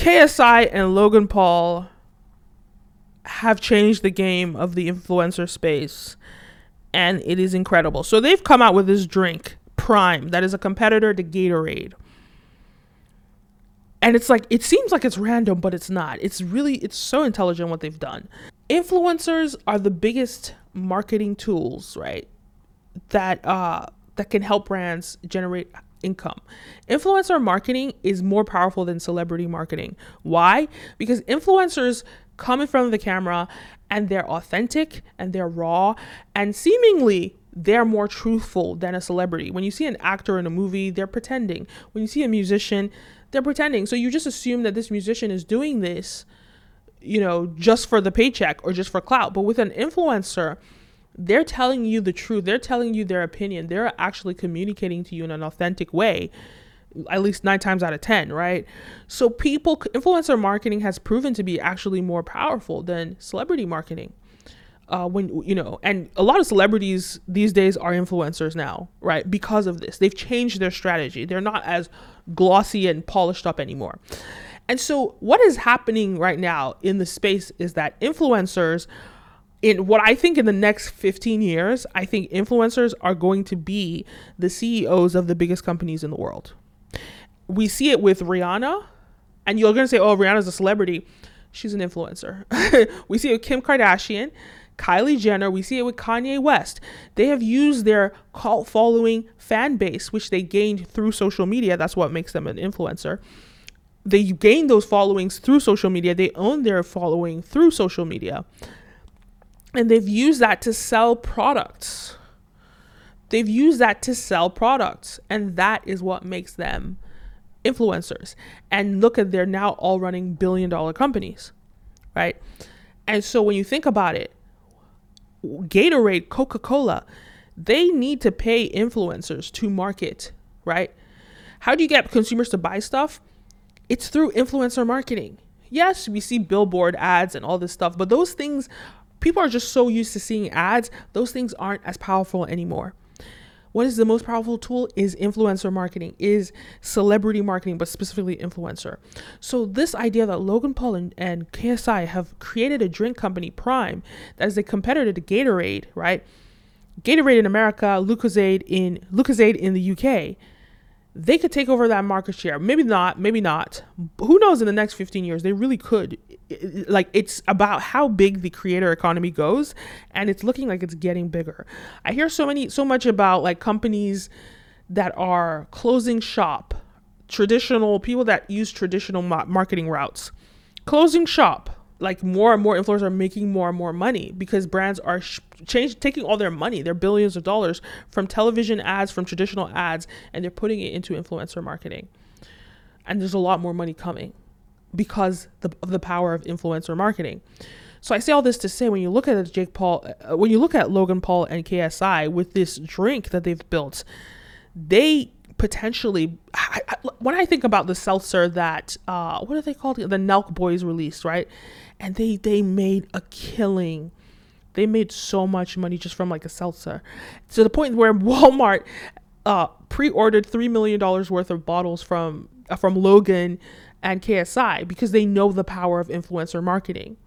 KSI and Logan Paul have changed the game of the influencer space and it is incredible. So they've come out with this drink, Prime, that is a competitor to Gatorade. And it's like it seems like it's random, but it's not. It's really it's so intelligent what they've done. Influencers are the biggest marketing tools, right? That uh that can help brands generate income. Influencer marketing is more powerful than celebrity marketing. Why? Because influencers come in front of the camera and they're authentic and they're raw and seemingly they're more truthful than a celebrity. When you see an actor in a movie, they're pretending. When you see a musician, they're pretending. So you just assume that this musician is doing this, you know, just for the paycheck or just for clout. But with an influencer, they're telling you the truth. They're telling you their opinion. They're actually communicating to you in an authentic way at least nine times out of 10, right? So, people, influencer marketing has proven to be actually more powerful than celebrity marketing. Uh, when you know, and a lot of celebrities these days are influencers now, right? Because of this, they've changed their strategy. They're not as glossy and polished up anymore. And so, what is happening right now in the space is that influencers in what I think in the next 15 years, I think influencers are going to be the CEOs of the biggest companies in the world we see it with Rihanna, and you're gonna say, "Oh, Rihanna's a celebrity." She's an influencer. we see it with Kim Kardashian, Kylie Jenner. We see it with Kanye West. They have used their cult following fan base, which they gained through social media. That's what makes them an influencer. They gain those followings through social media. They own their following through social media. And they've used that to sell products. They've used that to sell products. And that is what makes them influencers. And look at they're now all running billion dollar companies, right? And so when you think about it, Gatorade, Coca Cola, they need to pay influencers to market, right? How do you get consumers to buy stuff? It's through influencer marketing. Yes, we see billboard ads and all this stuff, but those things, people are just so used to seeing ads, those things aren't as powerful anymore. What is the most powerful tool is influencer marketing is celebrity marketing but specifically influencer. So this idea that logan paul and, and ksi have created a drink company prime that is a competitor to gatorade right? Gatorade in america lucozade in lucozade in the uk they could take over that market share. Maybe not, maybe not. Who knows in the next 15 years? They really could. Like, it's about how big the creator economy goes, and it's looking like it's getting bigger. I hear so many, so much about like companies that are closing shop, traditional people that use traditional marketing routes, closing shop like more and more influencers are making more and more money because brands are sh- change taking all their money, their billions of dollars from television ads, from traditional ads, and they're putting it into influencer marketing. And there's a lot more money coming because the, of the power of influencer marketing. So I say all this to say when you look at Jake Paul, uh, when you look at Logan Paul and KSI with this drink that they've built, they potentially I, I, when I think about the seltzer that uh, what are they called? The Nelk Boys released right? And they they made a killing. They made so much money just from like a seltzer. To the point where Walmart uh, pre-ordered three million dollars worth of bottles from uh, from Logan and KSI because they know the power of influencer marketing.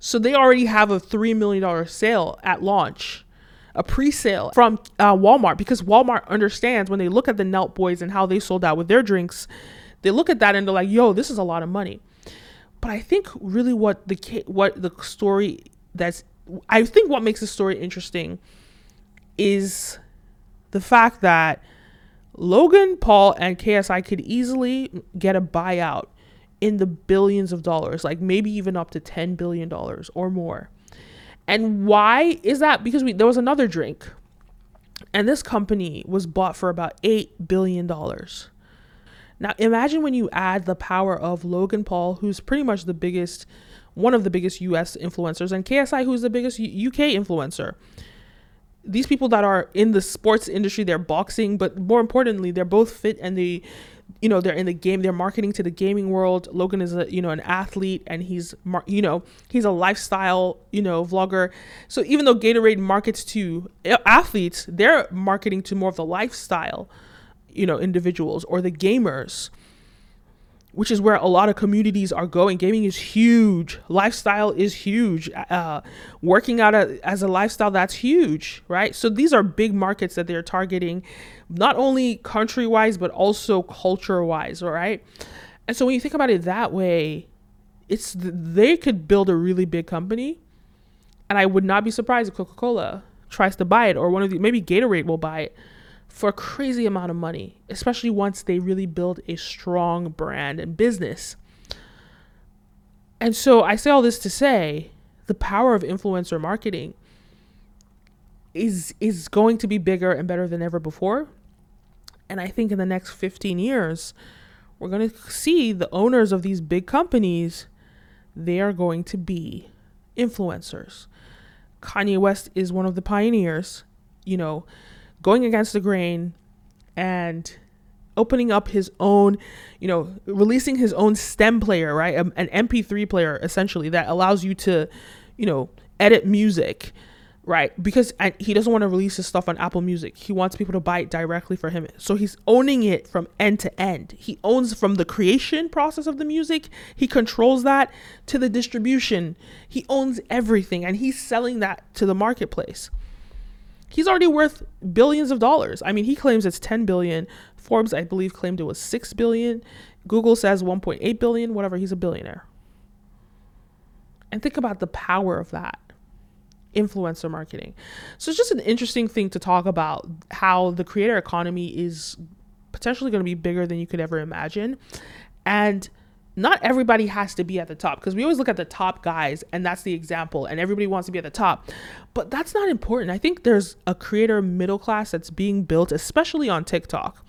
So they already have a three million dollar sale at launch a pre-sale from uh, Walmart because Walmart understands when they look at the Nelk Boys and how they sold out with their drinks, they look at that and they're like, "Yo, this is a lot of money." But I think really what the what the story that's I think what makes the story interesting is the fact that Logan Paul and KSI could easily get a buyout in the billions of dollars, like maybe even up to 10 billion dollars or more. And why is that? Because we there was another drink, and this company was bought for about eight billion dollars. Now imagine when you add the power of Logan Paul, who's pretty much the biggest, one of the biggest U.S. influencers, and KSI, who's the biggest U- UK influencer. These people that are in the sports industry, they're boxing, but more importantly, they're both fit and they you know they're in the game they're marketing to the gaming world. Logan is a you know an athlete and he's you know he's a lifestyle you know vlogger. So even though gatorade markets to athletes they're marketing to more of the lifestyle you know individuals or the gamers which is where a lot of communities are going. Gaming is huge. Lifestyle is huge. Uh, working out a, as a lifestyle, that's huge, right? So these are big markets that they're targeting, not only country wise, but also culture wise, all right? And so when you think about it that way, it's they could build a really big company, and I would not be surprised if Coca Cola tries to buy it, or one of the maybe Gatorade will buy it for a crazy amount of money, especially once they really build a strong brand and business. And so I say all this to say the power of influencer marketing is is going to be bigger and better than ever before. And I think in the next 15 years, we're going to see the owners of these big companies they are going to be influencers. Kanye West is one of the pioneers, you know, going against the grain and opening up his own, you know, releasing his own stem player, right? Um, an MP3 player essentially that allows you to, you know, edit music, right? Because he doesn't want to release his stuff on Apple Music. He wants people to buy it directly for him. So he's owning it from end to end. He owns from the creation process of the music, he controls that to the distribution. He owns everything and he's selling that to the marketplace he's already worth billions of dollars. I mean, he claims it's 10 billion. Forbes, I believe, claimed it was 6 billion. Google says 1.8 billion, whatever. He's a billionaire. And think about the power of that influencer marketing. So it's just an interesting thing to talk about how the creator economy is potentially going to be bigger than you could ever imagine. And not everybody has to be at the top because we always look at the top guys and that's the example and everybody wants to be at the top. But that's not important. I think there's a creator middle class that's being built especially on tiktok.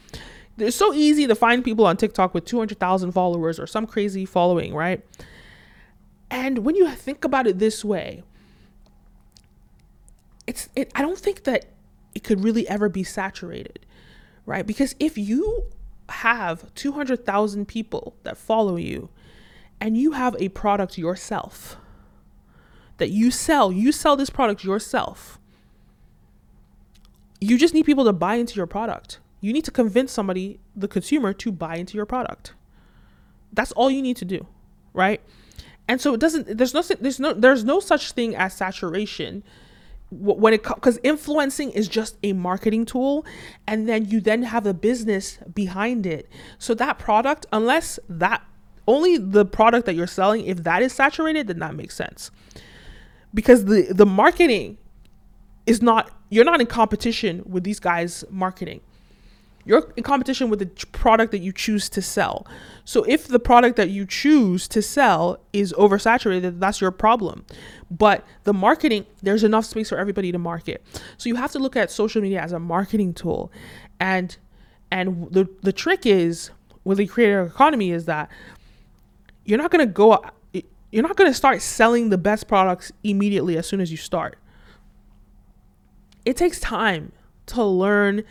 It's so easy to find people on tiktok with 200000 followers or some crazy following right? And when you think about it this way it's it, i don't think that it could really ever be saturated right? Because if you have 200,000 people that follow you and you have a product yourself that you sell, you sell this product yourself. You just need people to buy into your product. You need to convince somebody, the consumer, to buy into your product. That's all you need to do, right? And so it doesn't there's no there's no there's no such thing as saturation when it because influencing is just a marketing tool and then you then have a business behind it. So that product unless that only the product that you're selling if that is saturated then that makes sense. Because the the marketing is not you're not in competition with these guys marketing you're in competition with the product that you choose to sell. So if the product that you choose to sell is oversaturated, that's your problem. But the marketing, there's enough space for everybody to market. So you have to look at social media as a marketing tool. And and the the trick is with the creator economy is that you're not going to go you're not going to start selling the best products immediately as soon as you start. It takes time to learn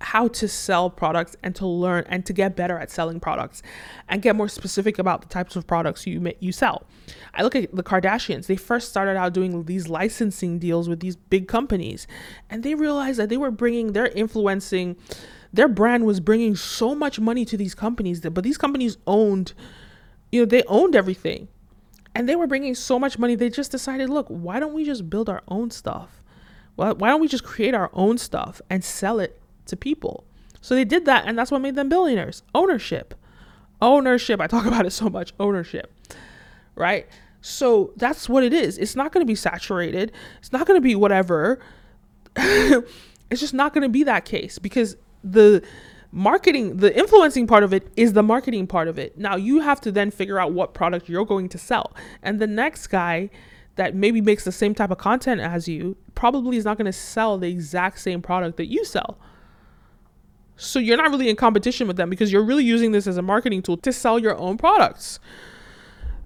how to sell products and to learn and to get better at selling products and get more specific about the types of products you you sell. I look at the Kardashians. They first started out doing these licensing deals with these big companies and they realized that they were bringing their influencing their brand was bringing so much money to these companies that but these companies owned you know they owned everything and they were bringing so much money they just decided look why don't we just build our own stuff why, why don't we just create our own stuff and sell it to people. So they did that, and that's what made them billionaires. Ownership. Ownership. I talk about it so much. Ownership. Right? So that's what it is. It's not going to be saturated. It's not going to be whatever. it's just not going to be that case because the marketing, the influencing part of it is the marketing part of it. Now you have to then figure out what product you're going to sell. And the next guy that maybe makes the same type of content as you probably is not going to sell the exact same product that you sell. So you're not really in competition with them because you're really using this as a marketing tool to sell your own products.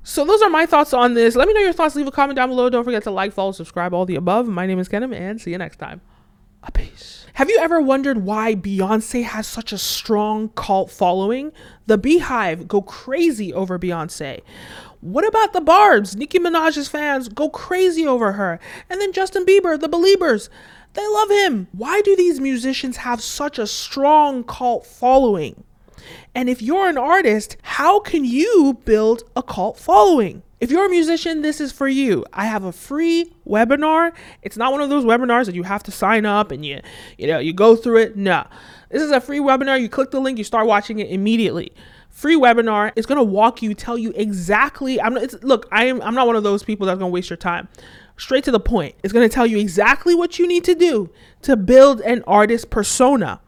So those are my thoughts on this. Let me know your thoughts. Leave a comment down below. Don't forget to like, follow, subscribe, all the above. My name is Kenim, and see you next time. A peace. Have you ever wondered why Beyonce has such a strong cult following? The BeyHive go crazy over Beyonce. What about the Barbs? Nicki Minaj's fans go crazy over her. And then Justin Bieber, the Beliebers. They love him. Why do these musicians have such a strong cult following? And if you're an artist, how can you build a cult following? If you're a musician, this is for you. I have a free webinar. It's not one of those webinars that you have to sign up and you you know, you go through it. No. This is a free webinar. You click the link, you start watching it immediately. Free webinar It's going to walk you, tell you exactly. I'm look, I am I'm not one of those people that's going to waste your time. Straight to the point. It's going to tell you exactly what you need to do to build an artist persona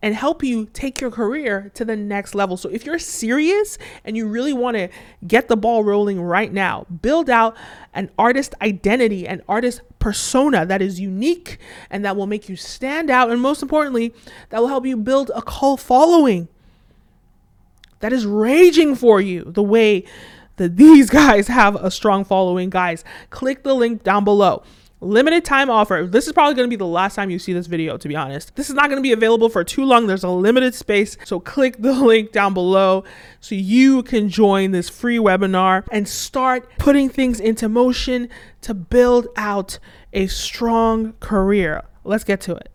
and help you take your career to the next level. So if you're serious and you really want to get the ball rolling right now, build out an artist identity, an artist persona that is unique and that will make you stand out and most importantly, that will help you build a cult following that is raging for you the way that these guys have a strong following. Guys, click the link down below. Limited time offer. This is probably going to be the last time you see this video, to be honest. This is not going to be available for too long. There's a limited space. So click the link down below so you can join this free webinar and start putting things into motion to build out a strong career. Let's get to it.